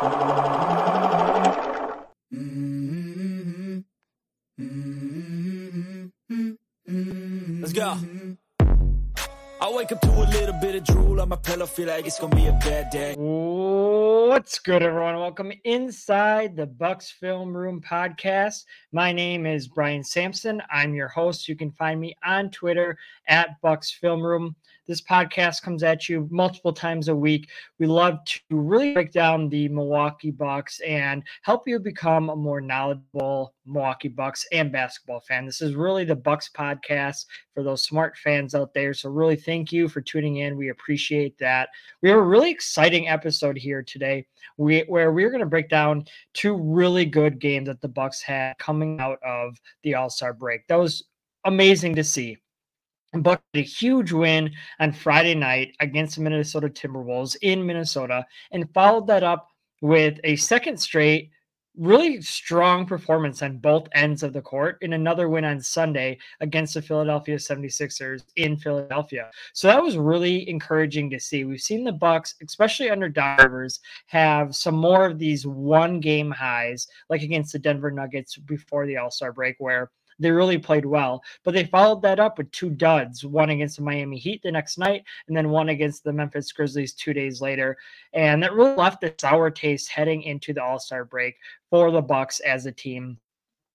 Let's go. I wake up to a little bit of drool on my pillow, feel like it's gonna be a bad day. What's good, everyone? Welcome inside the Bucks Film Room podcast. My name is Brian Sampson. I'm your host. You can find me on Twitter at Bucks Film Room. This podcast comes at you multiple times a week. We love to really break down the Milwaukee Bucks and help you become a more knowledgeable Milwaukee Bucks and basketball fan. This is really the Bucks podcast for those smart fans out there. So really thank you for tuning in. We appreciate that. We have a really exciting episode here today we, where we're going to break down two really good games that the Bucks had coming out of the All-Star break. That was amazing to see. Buck a huge win on Friday night against the Minnesota Timberwolves in Minnesota and followed that up with a second straight really strong performance on both ends of the court in another win on Sunday against the Philadelphia 76ers in Philadelphia. So that was really encouraging to see. We've seen the Bucks, especially under Rivers, have some more of these one game highs like against the Denver Nuggets before the All-Star break where they really played well. But they followed that up with two duds, one against the Miami Heat the next night, and then one against the Memphis Grizzlies two days later. And that really left a sour taste heading into the All-Star break for the Bucks as a team.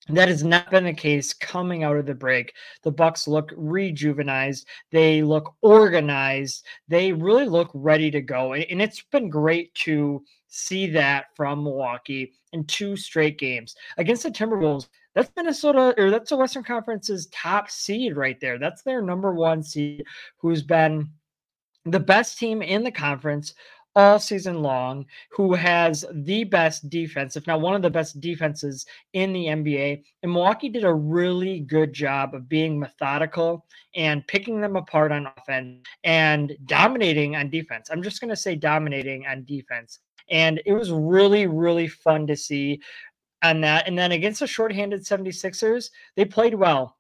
That has not been the case coming out of the break. The Bucks look rejuvenized. They look organized. They really look ready to go. And it's been great to see that from Milwaukee in two straight games against the Timberwolves that's Minnesota or that's the Western Conference's top seed right there. That's their number one seed who's been the best team in the conference all season long, who has the best defense, if not one of the best defenses in the NBA. And Milwaukee did a really good job of being methodical and picking them apart on offense and dominating on defense. I'm just going to say dominating on defense. And it was really, really fun to see on that. And then against the shorthanded 76ers, they played well.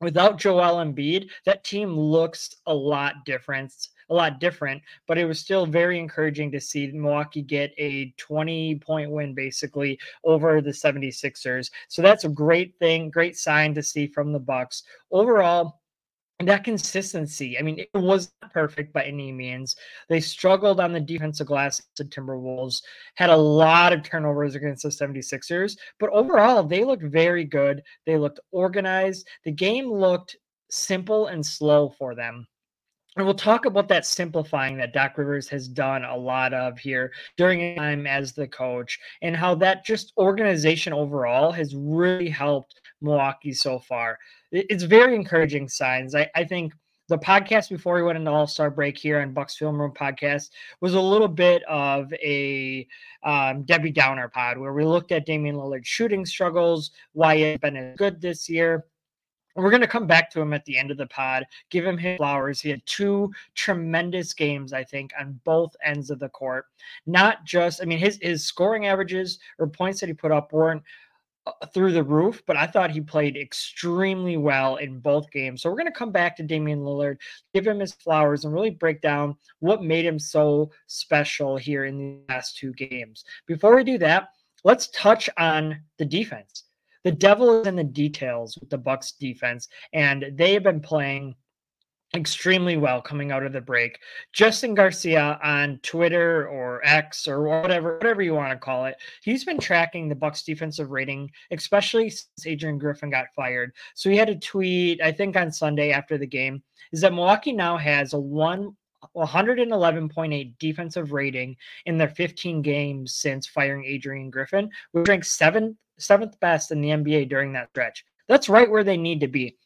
Without Joel Embiid, that team looks a lot different, a lot different, but it was still very encouraging to see Milwaukee get a 20 point win basically over the 76ers. So that's a great thing, great sign to see from the Bucks. Overall, that consistency. I mean, it was not perfect by any means. They struggled on the defensive glass. The Timberwolves had a lot of turnovers against the 76ers, but overall, they looked very good. They looked organized. The game looked simple and slow for them. And we'll talk about that simplifying that Doc Rivers has done a lot of here during his time as the coach, and how that just organization overall has really helped Milwaukee so far. It's very encouraging signs. I, I think the podcast before we went into All Star break here on Bucks Film Room podcast was a little bit of a um, Debbie Downer pod where we looked at Damian Lillard's shooting struggles, why it's been as good this year. We're going to come back to him at the end of the pod, give him his flowers. He had two tremendous games, I think, on both ends of the court. Not just, I mean, his his scoring averages or points that he put up weren't Uh, through the roof, but I thought he played extremely well in both games. So we're going to come back to Damian Lillard, give him his flowers, and really break down what made him so special here in the last two games. Before we do that, let's touch on the defense the devil is in the details with the Bucks defense, and they have been playing extremely well coming out of the break. Justin Garcia on Twitter or X or whatever whatever you want to call it. He's been tracking the Bucks defensive rating especially since Adrian Griffin got fired. So he had a tweet I think on Sunday after the game is that Milwaukee now has a 1 111.8 defensive rating in their 15 games since firing Adrian Griffin, which ranks seventh seventh best in the NBA during that stretch. That's right where they need to be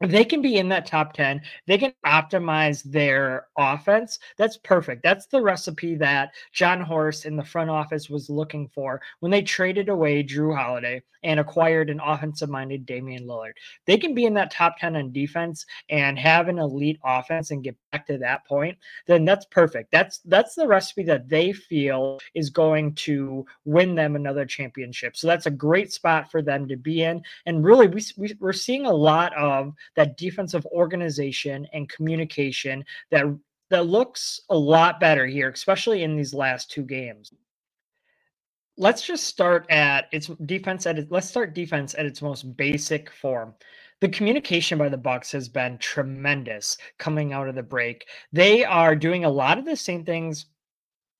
they can be in that top 10, they can optimize their offense. That's perfect. That's the recipe that Jon Horst in the front office was looking for when they traded away Jrue Holiday and acquired an offensive minded Damian Lillard. They can be in that top 10 on defense and have an elite offense and get back to that point, then that's perfect. That's that's the recipe that they feel is going to win them another championship. So that's a great spot for them to be in. And really, we, we, we're seeing a lot of that defensive organization and communication that that looks a lot better here, especially in these last two games. let's just start at its defense at let's start defense at its most basic form. The communication by the Bucks has been tremendous coming out of the break. They are doing a lot of the same things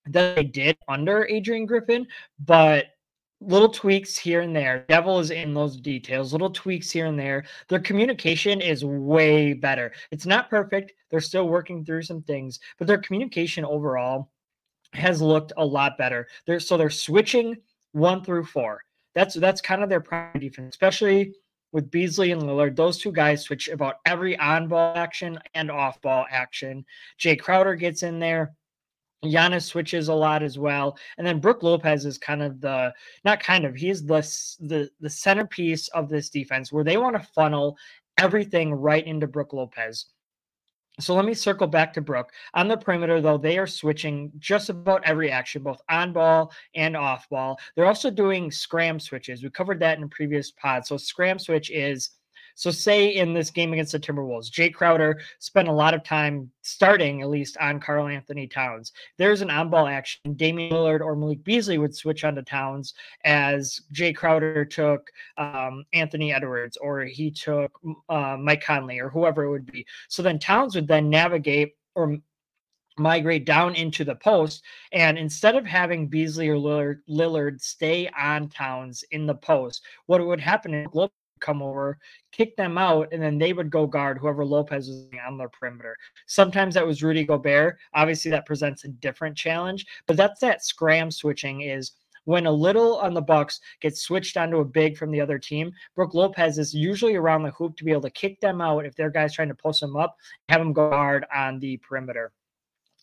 that they did under Adrian Griffin, but little tweaks here and there. Devil is in those details, little tweaks here and there. Their communication is way better. It's not perfect. They're still working through some things, but their communication overall has looked a lot better. They're so they're switching one through four. That's that's kind of their primary defense, especially with Beasley and Lillard. Those two guys switch about every on-ball action and off-ball action. Jay Crowder gets in there. Giannis switches a lot as well, and then Brook Lopez is kind of the not kind of he is the the the centerpiece of this defense where they want to funnel everything right into Brook Lopez. So let me circle back to Brook. On the perimeter, though, they are switching just about every action, both on ball and off ball. They're also doing scram switches. We covered that in a previous pod. So scram switch is so, say in this game against the Timberwolves, Jay Crowder spent a lot of time starting, at least, on Karl-Anthony Towns. There's an on ball action. Damian Lillard or Malik Beasley would switch onto Towns as Jay Crowder took um, Anthony Edwards or he took uh, Mike Conley or whoever it would be. So then Towns would then navigate or migrate down into the post. And instead of having Beasley or Lillard, Lillard stay on Towns in the post, what would happen is come over, kick them out, and then they would go guard whoever Lopez was on their perimeter. Sometimes that was Rudy Gobert. Obviously, that presents a different challenge, but that's that scram switching is when a little on the Bucks gets switched onto a big from the other team, Brook Lopez is usually around the hoop to be able to kick them out if their guys trying to post them up, have them guard on the perimeter.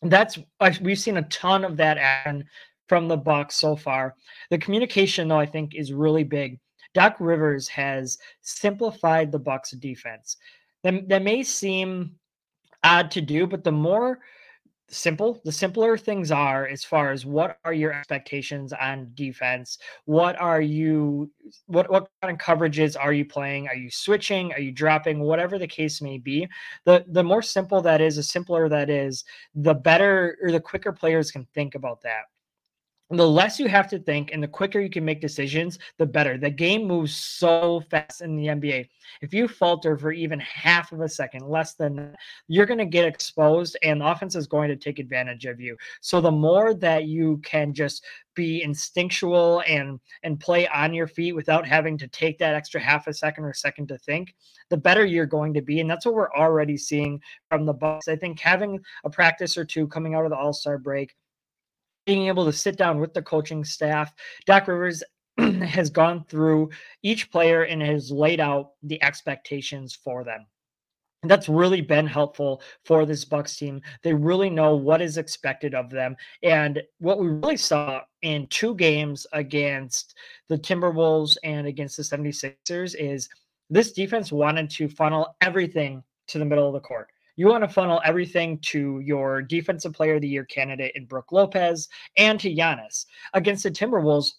That's we've seen a ton of that action from the Bucks so far. The communication, though, I think is really big. Doc Rivers has simplified the Bucks defense. That, that may seem odd to do, but the more simple the simpler things are as far as what are your expectations on defense? What are you what what kind of coverages are you playing? Are you switching? Are you dropping? Whatever the case may be the the more simple that is the simpler that is the better or the quicker players can think about that the less you have to think and the quicker you can make decisions, the better. The game moves so fast in the NBA. If you falter for even half of a second, less than that, you're going to get exposed and the offense is going to take advantage of you. So the more that you can just be instinctual and and play on your feet without having to take that extra half a second or second to think, the better you're going to be. And that's what we're already seeing from the Bucks. I think having a practice or two coming out of the All-Star break being able to sit down with the coaching staff. Doc Rivers has gone through each player and has laid out the expectations for them. And that's really been helpful for this Bucks team. They really know what is expected of them. And what we really saw in two games against the Timberwolves and against the 76ers is this defense wanted to funnel everything to the middle of the court. You want to funnel everything to your defensive player of the year candidate in Brook Lopez and to Giannis. Against the Timberwolves,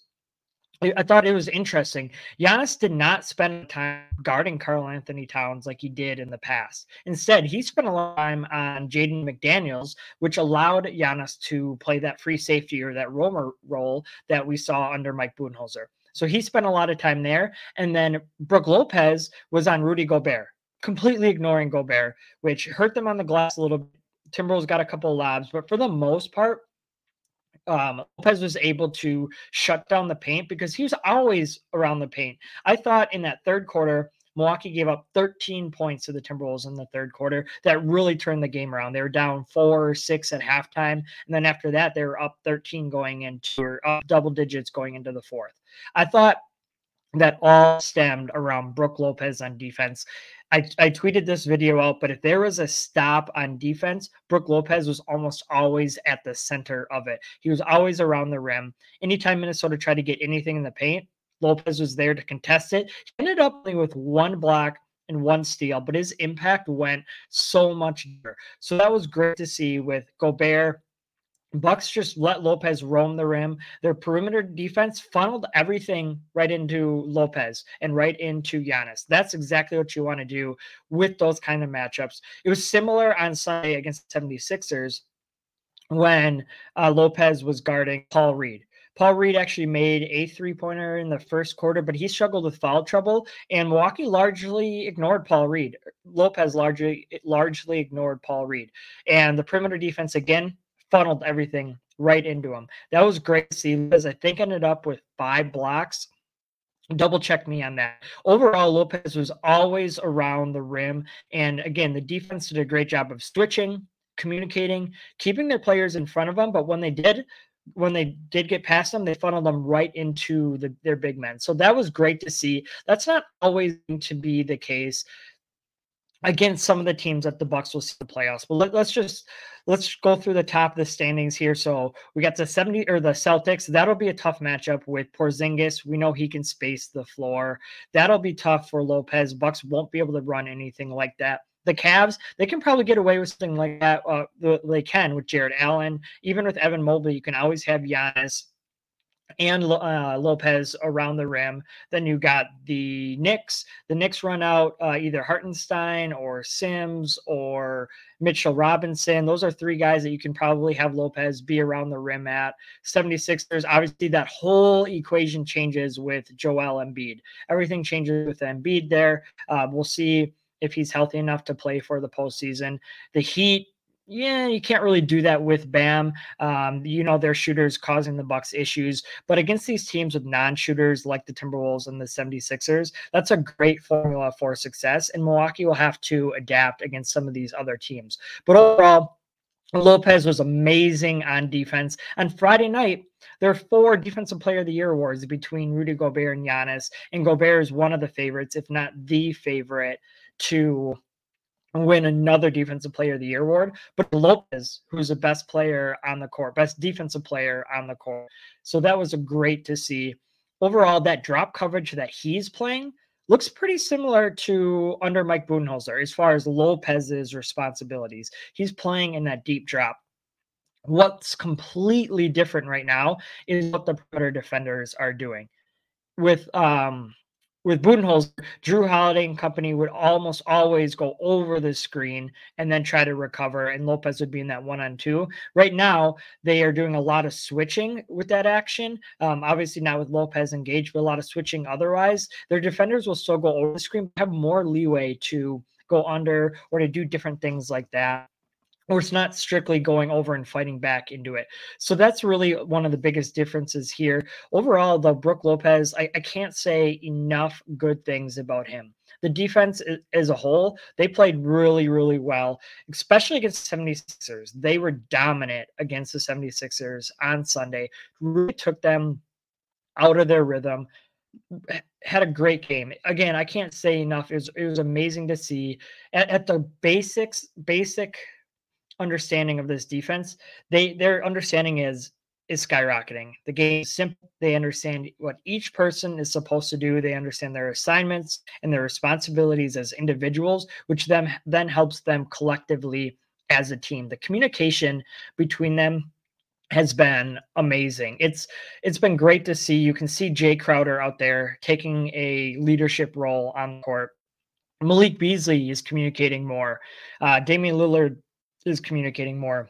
I thought it was interesting. Giannis did not spend time guarding Karl-Anthony Towns like he did in the past. Instead, he spent a lot of time on Jaden McDaniels, which allowed Giannis to play that free safety or that roamer role that we saw under Mike Budenholzer. So he spent a lot of time there. And then Brook Lopez was on Rudy Gobert completely ignoring Gobert, which hurt them on the glass a little bit. Timberwolves got a couple of labs, but for the most part, um, Lopez was able to shut down the paint because he was always around the paint. I thought in that third quarter, Milwaukee gave up 13 points to the Timberwolves in the third quarter. That really turned the game around. They were down four or six at halftime. And then after that, they were up 13 going into or up double digits going into the fourth. I thought that all stemmed around Brook Lopez on defense. I, I tweeted this video out, but if there was a stop on defense, Brook Lopez was almost always at the center of it. He was always around the rim. Anytime Minnesota tried to get anything in the paint, Lopez was there to contest it. He ended up with one block and one steal, but his impact went so much deeper. So that was great to see with Gobert Bucks just let Lopez roam the rim. Their perimeter defense funneled everything right into Lopez and right into Giannis. That's exactly what you want to do with those kind of matchups. It was similar on Sunday against the 76ers when uh, Lopez was guarding Paul Reed. Paul Reed actually made a three pointer in the first quarter, but he struggled with foul trouble, and Milwaukee largely ignored Paul Reed. Lopez largely largely ignored Paul Reed, and the perimeter defense again funneled everything right into him. That was great to see I think ended up with five blocks double check me on that. Overall, Lopez was always around the rim. And again, the defense did a great job of switching, communicating, keeping their players in front of them. But when they did, when they did get past them, they funneled them right into the, their big men. So that was great to see. That's not always going to be the case against some of the teams that the Bucks will see the playoffs. But let, us just let's go through the top of the standings here. So we got the 70 or the Celtics. That'll be a tough matchup with Porzingis. We know he can space the floor. That'll be tough for Lopez. Bucks won't be able to run anything like that. The Cavs, they can probably get away with something like that. Uh, they can with Jarrett Allen, even with Evan Mobley. You can always have Giannis and uh, Lopez around the rim. Then you got the Knicks. The Knicks run out uh, either Hartenstein or Sims or Mitchell Robinson. Those are three guys that you can probably have Lopez be around the rim at. 76ers, obviously, that whole equation changes with Joel Embiid. Everything changes with Embiid there. Uh, we'll see if he's healthy enough to play for the postseason. The Heat, yeah, you can't really do that with Bam. Um, you know, their shooters causing the Bucks issues, but against these teams with non-shooters like the Timberwolves and the 76ers, that's a great formula for success. And Milwaukee will have to adapt against some of these other teams. But overall, Lopez was amazing on defense. On Friday night, there are four Defensive Player of the Year awards between Rudy Gobert and Giannis, and Gobert is one of the favorites, if not the favorite, to win another defensive player of the year award, but Lopez, who's the best player on the court, best defensive player on the court. So that was great to see. Overall, that drop coverage that he's playing looks pretty similar to under Mike Budenholzer as far as Lopez's responsibilities. He's playing in that deep drop. What's completely different right now is what the perimeter defenders are doing. With um with Budenholzer, Jrue Holiday and company would almost always go over the screen and then try to recover, and Lopez would be in that one on two. Right now, they are doing a lot of switching with that action. Um, obviously, not with Lopez engaged, but a lot of switching otherwise. Their defenders will still go over the screen, have more leeway to go under or to do different things like that or it's not strictly going over and fighting back into it. So that's really one of the biggest differences here. Overall, though, Brook Lopez, I, I can't say enough good things about him. The defense as a whole, they played really, really well, especially against the 76ers. They were dominant against the 76ers on Sunday, really took them out of their rhythm, had a great game. Again, I can't say enough. It was, it was amazing to see at, at the basics, basic understanding of this defense, they their understanding is is skyrocketing. The game is simple. They understand what each person is supposed to do. They understand their assignments and their responsibilities as individuals, which then then helps them collectively as a team. The communication between them has been amazing. It's it's been great to see. You can see Jay Crowder out there taking a leadership role on the court. Malik Beasley is communicating more. Uh, Damian Lillard is communicating more.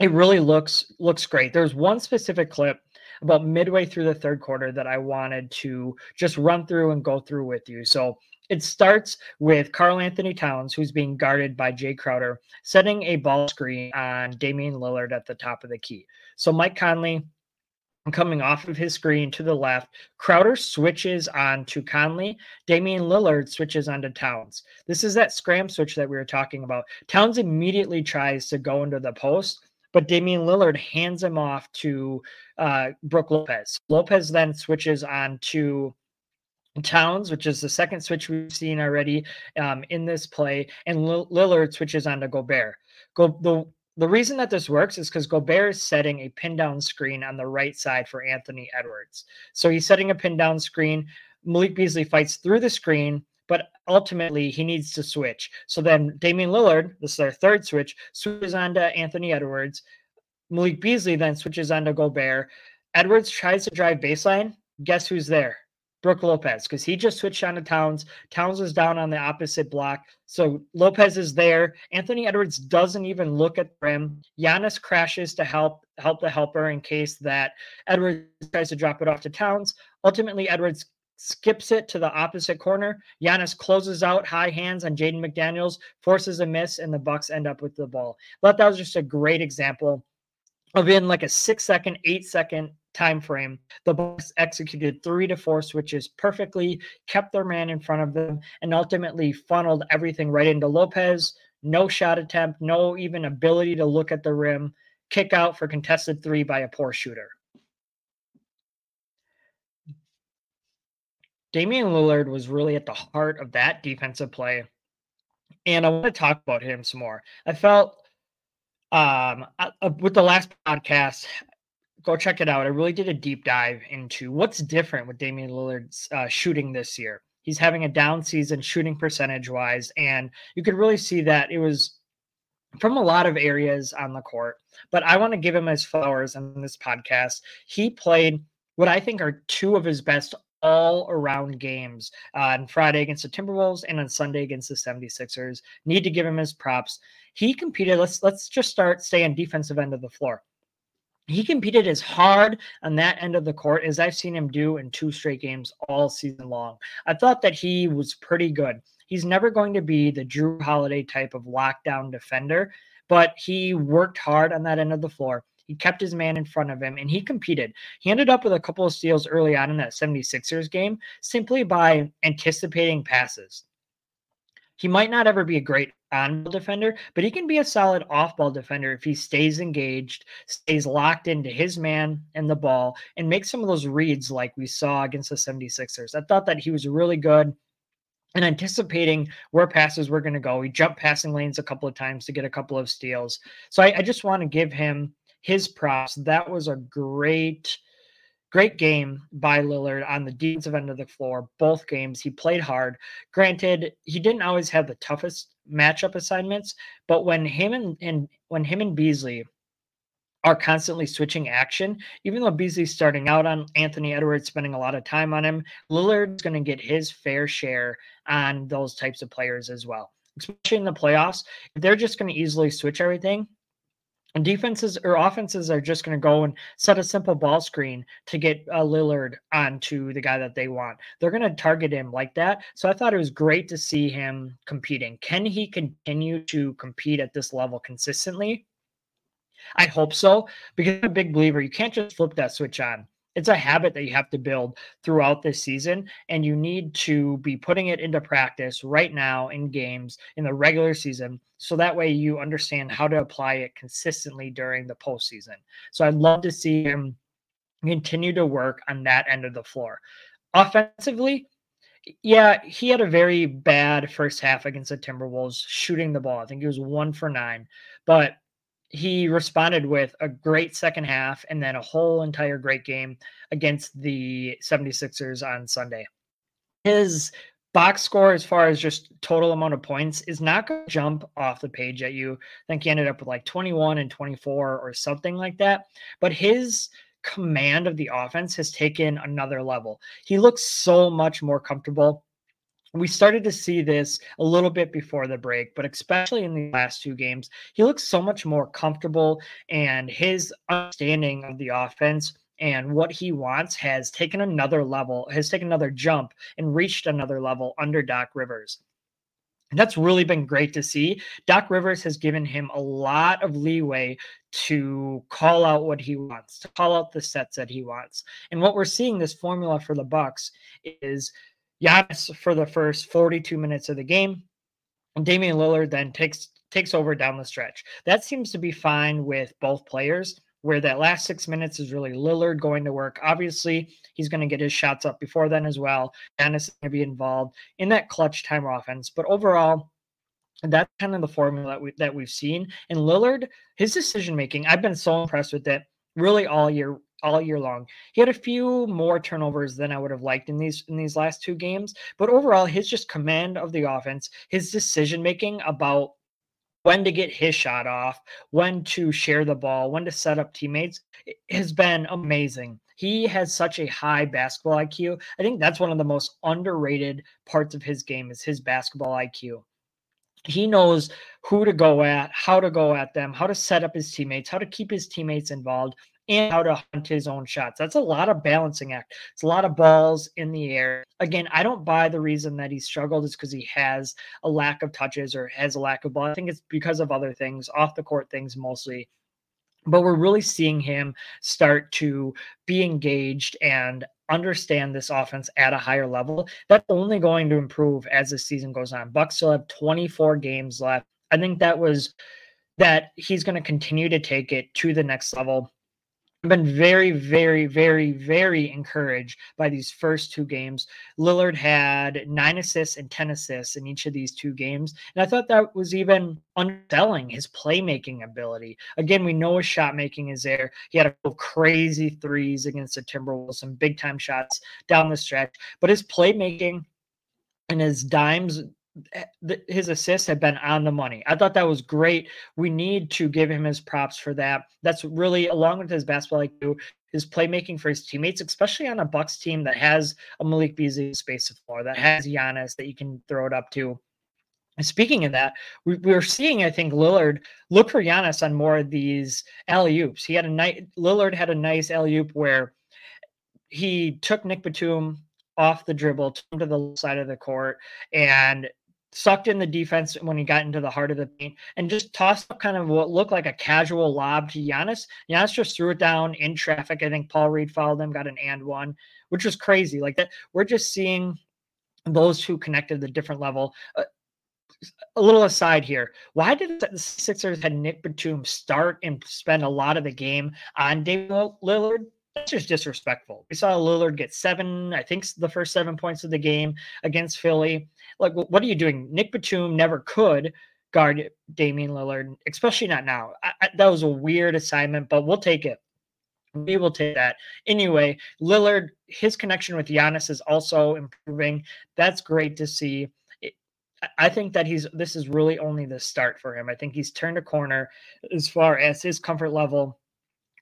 It really looks looks great. There's one specific clip about midway through the third quarter that I wanted to just run through and go through with you. So it starts with Karl-Anthony Towns, who's being guarded by Jay Crowder, setting a ball screen on Damian Lillard at the top of the key. So Mike Conley coming off of his screen to the left. Crowder switches on to Conley. Damian Lillard switches on to Towns. This is that scram switch that we were talking about. Towns immediately tries to go into the post, but Damian Lillard hands him off to uh, Brook Lopez. Lopez then switches on to Towns, which is the second switch we've seen already um, in this play, and Lillard switches on to Gobert. Go the the reason that this works is because Gobert is setting a pin down screen on the right side for Anthony Edwards. So he's setting a pin down screen. Malik Beasley fights through the screen, but ultimately he needs to switch. So then Damian Lillard, this is their third switch, switches on to Anthony Edwards. Malik Beasley then switches on to Gobert. Edwards tries to drive baseline. Guess who's there? Brook Lopez because he just switched on to Towns. Towns was down on the opposite block. So Lopez is there. Anthony Edwards doesn't even look at the rim. Giannis crashes to help help the helper in case that Edwards tries to drop it off to Towns. Ultimately, Edwards skips it to the opposite corner. Giannis closes out high hands on Jaden McDaniels, forces a miss, and the Bucks end up with the ball. But that was just a great example of in like a six second, eight second time frame, the Bucks executed three to four switches perfectly, kept their man in front of them, and ultimately funneled everything right into Lopez. No shot attempt, no even ability to look at the rim. Kick out for contested three by a poor shooter. Damian Lillard was really at the heart of that defensive play. And I want to talk about him some more. I felt um, uh, uh, with the last podcast, go check it out. I really did a deep dive into what's different with Damian Lillard's uh, shooting this year. He's having a down season shooting percentage wise, and you could really see that it was from a lot of areas on the court. But I want to give him his flowers on this podcast. He played what I think are two of his best all around games uh, on Friday against the Timberwolves and on Sunday against the 76ers. Need to give him his props. He competed. Let's let's just start stay on defensive end of the floor. He competed as hard on that end of the court as I've seen him do in two straight games all season long. I thought that he was pretty good. He's never going to be the Jrue Holiday type of lockdown defender, but he worked hard on that end of the floor. He kept his man in front of him and he competed. He ended up with a couple of steals early on in that 76ers game simply by anticipating passes. He might not ever be a great on ball defender, but he can be a solid off ball defender if he stays engaged, stays locked into his man and the ball, and makes some of those reads like we saw against the 76ers. I thought that he was really good and anticipating where passes were going to go. He jumped passing lanes a couple of times to get a couple of steals. So I, I just want to give him his props. That was a great Great game by Lillard on the defensive end of the floor. Both games, he played hard. Granted, he didn't always have the toughest matchup assignments, but when him and, and when him and Beasley are constantly switching action, even though Beasley's starting out on Anthony Edwards, spending a lot of time on him, Lillard's going to get his fair share on those types of players as well. Especially in the playoffs, if they're just going to easily switch everything, and defenses or offenses are just going to go and set a simple ball screen to get uh, Lillard onto the guy that they want. They're going to target him like that. So I thought it was great to see him competing. Can he continue to compete at this level consistently? I hope so because I'm a big believer. You can't just flip that switch on it's a habit that you have to build throughout this season and you need to be putting it into practice right now in games in the regular season so that way you understand how to apply it consistently during the postseason so i'd love to see him continue to work on that end of the floor offensively yeah, he had a very bad first half against the Timberwolves shooting the ball. I think he was one for nine. But he responded with a great second half and then a whole entire great game against the 76ers on Sunday. His box score, as far as just total amount of points, is not going to jump off the page at you. I think he ended up with like 21 and 24 or something like that. But his command of the offense has taken another level. He looks so much more comfortable we started to see this a little bit before the break, but especially in the last two games, he looks so much more comfortable, and his understanding of the offense and what he wants has taken another level, has taken another jump and reached another level under Doc Rivers. And that's really been great to see. Doc Rivers has given him a lot of leeway to call out what he wants, to call out the sets that he wants. And what we're seeing this formula for the Bucks is Giannis for the first 42 minutes of the game. And Damian Lillard then takes takes over down the stretch. That seems to be fine with both players, where that last six minutes is really Lillard going to work. Obviously, he's going to get his shots up before then as well. Giannis is going to be involved in that clutch time offense. But overall, that's kind of the formula that, we, that we've seen. And Lillard, his decision making, I've been so impressed with it really all year all year long. He had a few more turnovers than I would have liked in these in these last two games, but overall his just command of the offense, his decision making about when to get his shot off, when to share the ball, when to set up teammates has been amazing. He has such a high basketball IQ. I think that's one of the most underrated parts of his game is his basketball IQ. He knows who to go at, how to go at them, how to set up his teammates, how to keep his teammates involved, and how to hunt his own shots. That's a lot of balancing act. It's a lot of balls in the air. Again, I don't buy the reason that he struggled is because he has a lack of touches or has a lack of ball. I think it's because of other things, off the court things mostly. But we're really seeing him start to be engaged and understand this offense at a higher level. That's only going to improve as the season goes on. Bucks still have 24 games left. I think that was that he's going to continue to take it to the next level. I've been very, very, very, very encouraged by these first two games. Lillard had nine assists and 10 assists in each of these two games. And I thought that was even underselling his playmaking ability. Again, we know his shot making is there. He had a crazy threes against the Timberwolves, some big time shots down the stretch, but his playmaking and his dimes Eh, his assists have been on the money. I thought that was great. We need to give him his props for that. That's really along with his basketball IQ, his playmaking for his teammates, especially on a Bucks team that has a Malik Beasley space of floor, that has Giannis that you can throw it up to. And speaking of that, we, we are seeing, I think, Lillard look for Giannis on more of these alley oops. He had a night. Lillard had a nice alley oop where he took Nick Batum off the dribble, to the side of the court, and sucked in the defense when he got into the heart of the paint and just tossed up kind of what looked like a casual lob to Giannis. Giannis just threw it down in traffic. I think Paul Reed followed him, got an and one, which was crazy. Like that, we're just seeing those who connected the different level. Uh, a little aside here. Why did the Sixers had Nick Batum start and spend a lot of the game on David Lillard? That's just disrespectful. We saw Lillard get seven, I think the first seven points of the game against Philly. Like, what are you doing? Nick Batum never could guard Damian Lillard, especially not now. I, I, that was a weird assignment, but we'll take it. We will take that. Anyway, Lillard, his connection with Giannis is also improving. That's great to see. I think that he's this is really only the start for him. I think he's turned a corner as far as his comfort level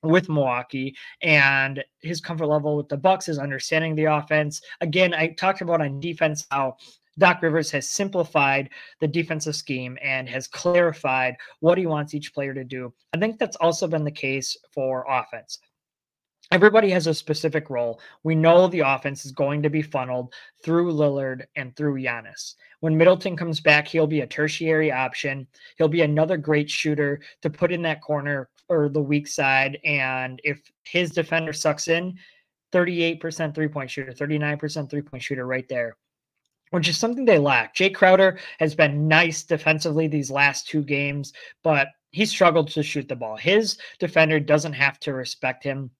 with Milwaukee and his comfort level with the Bucks is understanding the offense. Again, I talked about on defense how Doc Rivers has simplified the defensive scheme and has clarified what he wants each player to do. I think that's also been the case for offense. Everybody has a specific role. We know the offense is going to be funneled through Lillard and through Giannis. When Middleton comes back, he'll be a tertiary option. He'll be another great shooter to put in that corner or the weak side. And if his defender sucks in, 38% three point shooter, 39% three point shooter right there, which is something they lack. Jay Crowder has been nice defensively these last two games, but he struggled to shoot the ball. His defender doesn't have to respect him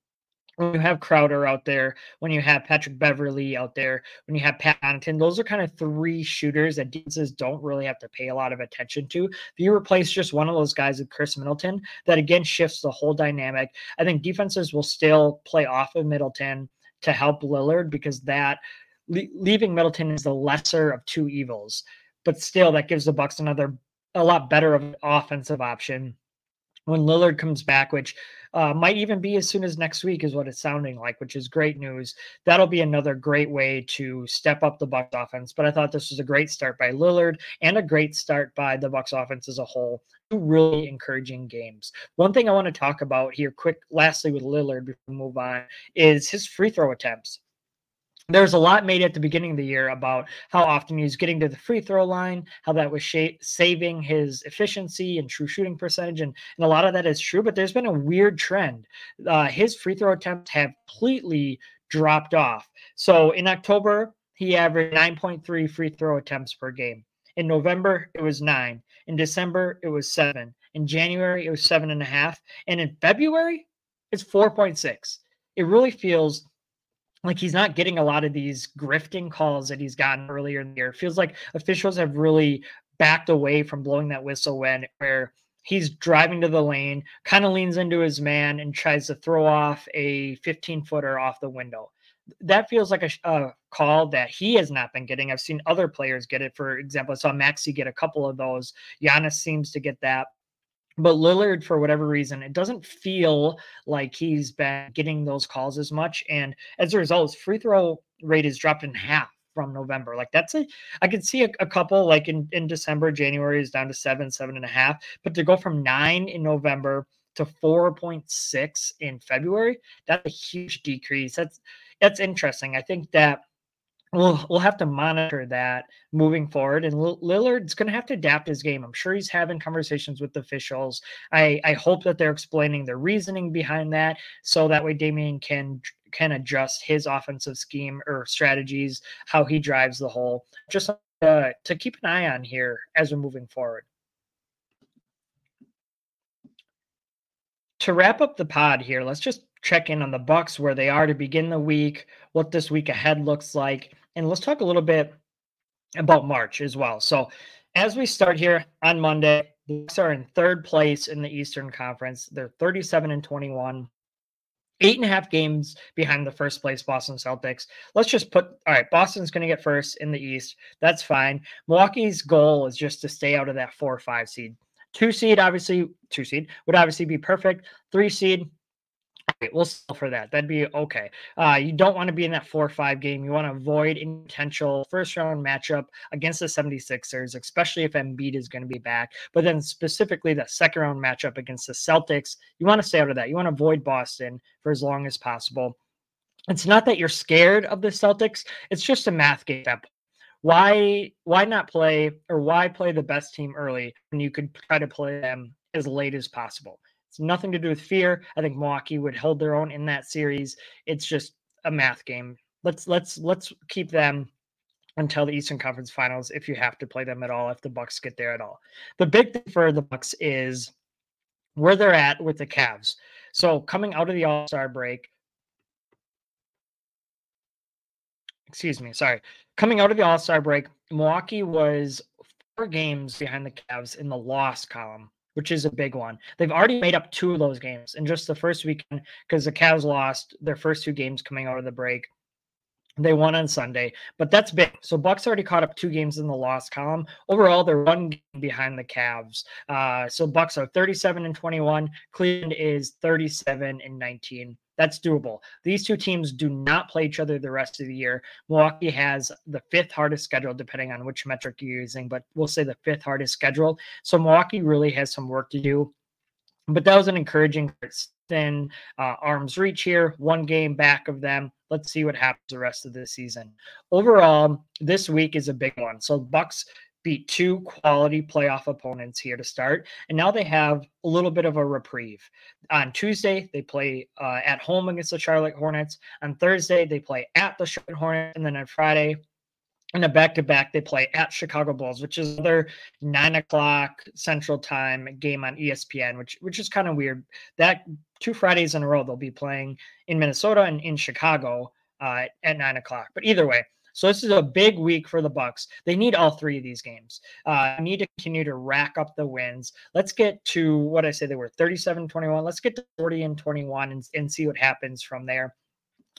when you have Crowder out there, when you have Patrick Beverley out there, when you have Pat those are kind of three shooters that defenses don't really have to pay a lot of attention to. If you replace just one of those guys with Khris Middleton, that again shifts the whole dynamic. I think defenses will still play off of Middleton to help Lillard because that leaving Middleton is the lesser of two evils. But still, that gives the Bucks another a lot better of an offensive option when Lillard comes back, which uh, might even be as soon as next week, is what it's sounding like, which is great news. That'll be another great way to step up the Bucks offense. But I thought this was a great start by Lillard and a great start by the Bucks offense as a whole. Two really encouraging games. One thing I want to talk about here, quick, lastly with Lillard before we move on, is his free throw attempts there's a lot made at the beginning of the year about how often he's getting to the free throw line, how that was sh- saving his efficiency and true shooting percentage. And, and a lot of that is true, but there's been a weird trend. Uh, his free throw attempts have completely dropped off. So in October, he averaged 9.3 free throw attempts per game. In November, it was nine. In December, it was seven. In January, it was seven and a half. And in February, it's 4.6. It really feels like he's not getting a lot of these grifting calls that he's gotten earlier in the year. It feels like officials have really backed away from blowing that whistle when where he's driving to the lane, kind of leans into his man and tries to throw off a 15 footer off the window. that feels like a, a, call that he has not been getting. I've seen other players get it. For example, I saw Maxey get a couple of those. Giannis seems to get that. But Lillard, for whatever reason, it doesn't feel like he's been getting those calls as much. And as a result, his free throw rate is dropped in half from November. Like that's a, I could see a, a, couple like in, in December, January is down to seven, seven and a half, but to go from nine in November to 4.6 in February, that's a huge decrease. That's, that's interesting. I think that we'll we'll have to monitor that moving forward. And Lillard's going to have to adapt his game. I'm sure he's having conversations with officials. I I hope that they're explaining the reasoning behind that, so that way Damian can can adjust his offensive scheme or strategies, how he drives the hole. Just uh, to keep an eye on here as we're moving forward. To wrap up the pod here, let's just check in on the Bucks where they are to begin the week, what this week ahead looks like, and let's talk a little bit about March as well. So, as we start here on Monday, the Bucks are in third place in the Eastern Conference. They're 37 and 21, eight and a half games behind the first place Boston Celtics. Let's just put all right, Boston's going to get first in the East. That's fine. Milwaukee's goal is just to stay out of that four or five seed. Two seed, obviously, two seed would obviously be perfect. Three seed, we'll sell for that. That'd be okay. Uh, you don't want to be in that 4 or 5 game. You want to avoid potential first round matchup against the 76ers, especially if Embiid is going to be back. But then specifically the second round matchup against the Celtics, you want to stay out of that. You want to avoid Boston for as long as possible. It's not that you're scared of the Celtics, it's just a math game why why not play or why play the best team early when you could try to play them as late as possible it's nothing to do with fear. I think Milwaukee would hold their own in that series. It's just a math game. Let's let's let's keep them until the Eastern Conference Finals if you have to play them at all if the Bucks get there at all. The big thing for the Bucks is where they're at with the Cavs. So coming out of the All-Star break, excuse me, sorry. Coming out of the All-Star break, Milwaukee was four games behind the Cavs in the loss column which is a big one. They've already made up two of those games in just the first weekend because the Cavs lost their first two games coming out of the break. They won on Sunday, but that's big. So Bucks already caught up two games in the loss column. Overall, they're one game behind the Cavs. Uh, so Bucks are 37 and 21. Cleveland is 37 and 19 that's doable. These two teams do not play each other the rest of the year. Milwaukee has the fifth hardest schedule, depending on which metric you're using, but we'll say the fifth hardest schedule. So Milwaukee really has some work to do. But that was an encouraging thin uh, arms reach here, one game back of them. Let's see what happens the rest of the season. Overall, this week is a big one. So Bucks beat two quality playoff opponents here to start. And now they have a little bit of a reprieve. On Tuesday, they play uh, at home against the Charlotte Hornets. On Thursday, they play at the Charlotte Hornets. And then on Friday, in a back to back, they play at Chicago Bulls, which is another nine o'clock Central Time game on ESPN, which which is kind of weird. That two Fridays in a row, they'll be playing in Minnesota and in Chicago uh, at nine o'clock. But either way, so this is a big week for the Bucks. They need all three of these games. Uh, need to continue to rack up the wins. Let's get to what I say they were 37 21. Let's get to 40 and 21 and, and see what happens from there.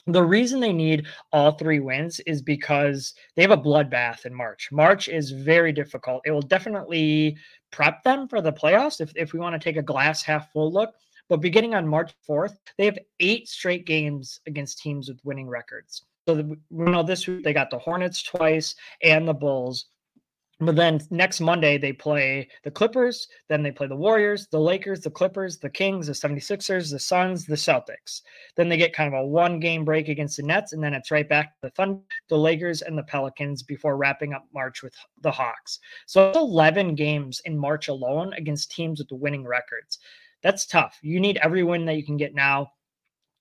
The reason they need all three wins is because they have a bloodbath in March. March is very difficult. It will definitely prep them for the playoffs if, if we want to take a glass half full look. But beginning on March 4th, they have eight straight games against teams with winning records. So the, you know this week they got the Hornets twice and the Bulls. But then next Monday they play the Clippers, then they play the Warriors, the Lakers, the Clippers, the Kings, the 76ers, the Suns, the Celtics. Then they get kind of a one game break against the Nets, and then it's right back to the Thunder, the Lakers, and the Pelicans before wrapping up March with the Hawks. So 11 games in March alone against teams with the winning records. That's tough. You need every win that you can get now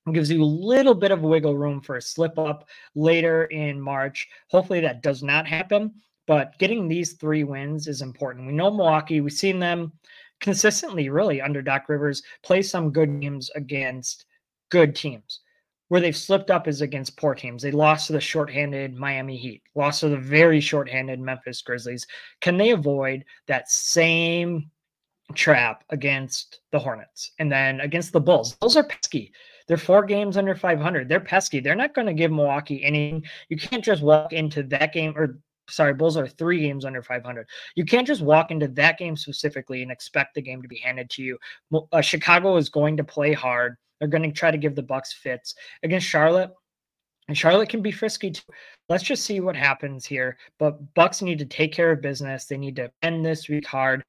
It gives you a little bit of wiggle room for a slip up later in March. Hopefully that does not happen, but getting these three wins is important. We know Milwaukee, we've seen them consistently, really, under Doc Rivers, play some good games against good teams. Where they've slipped up is against poor teams. They lost to the shorthanded Miami Heat, lost to the very shorthanded Memphis Grizzlies. Can they avoid that same trap against the Hornets and then against the Bulls? Those are pesky They're four games under 500. They're pesky. They're not going to give Milwaukee any. You can't just walk into that game or sorry, Bulls are three games under 500. You can't just walk into that game specifically and expect the game to be handed to you. Uh, Chicago is going to play hard. They're going to try to give the Bucks fits against Charlotte. Charlotte can be frisky too. Let's just see what happens here. But Bucks need to take care of business. They need to end this week hard.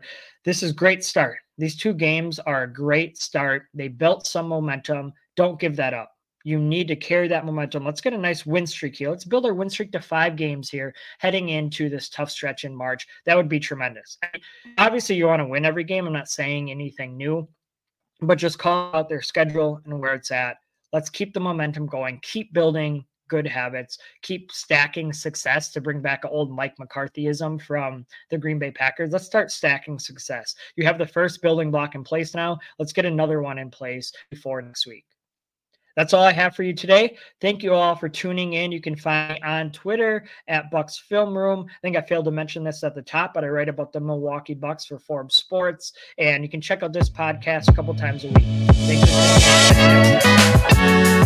This is great start. These two games are a great start. They built some momentum. Don't give that up. You need to carry that momentum. Let's get a nice win streak here. Let's build our win streak to five games here heading into this tough stretch in March. That would be tremendous. Obviously, you want to win every game. I'm not saying anything new, but just call out their schedule and where it's at. Let's keep the momentum going, keep building good habits, keep stacking success to bring back old Mike McCarthyism from the Green Bay Packers. Let's start stacking success. You have the first building block in place now. Let's get another one in place before next week. That's all I have for you today. Thank you all for tuning in. You can find me on Twitter at Bucks Film Room. I think I failed to mention this at the top, but I write about the Milwaukee Bucks for Forbes Sports. And you can check out this podcast a couple times a week.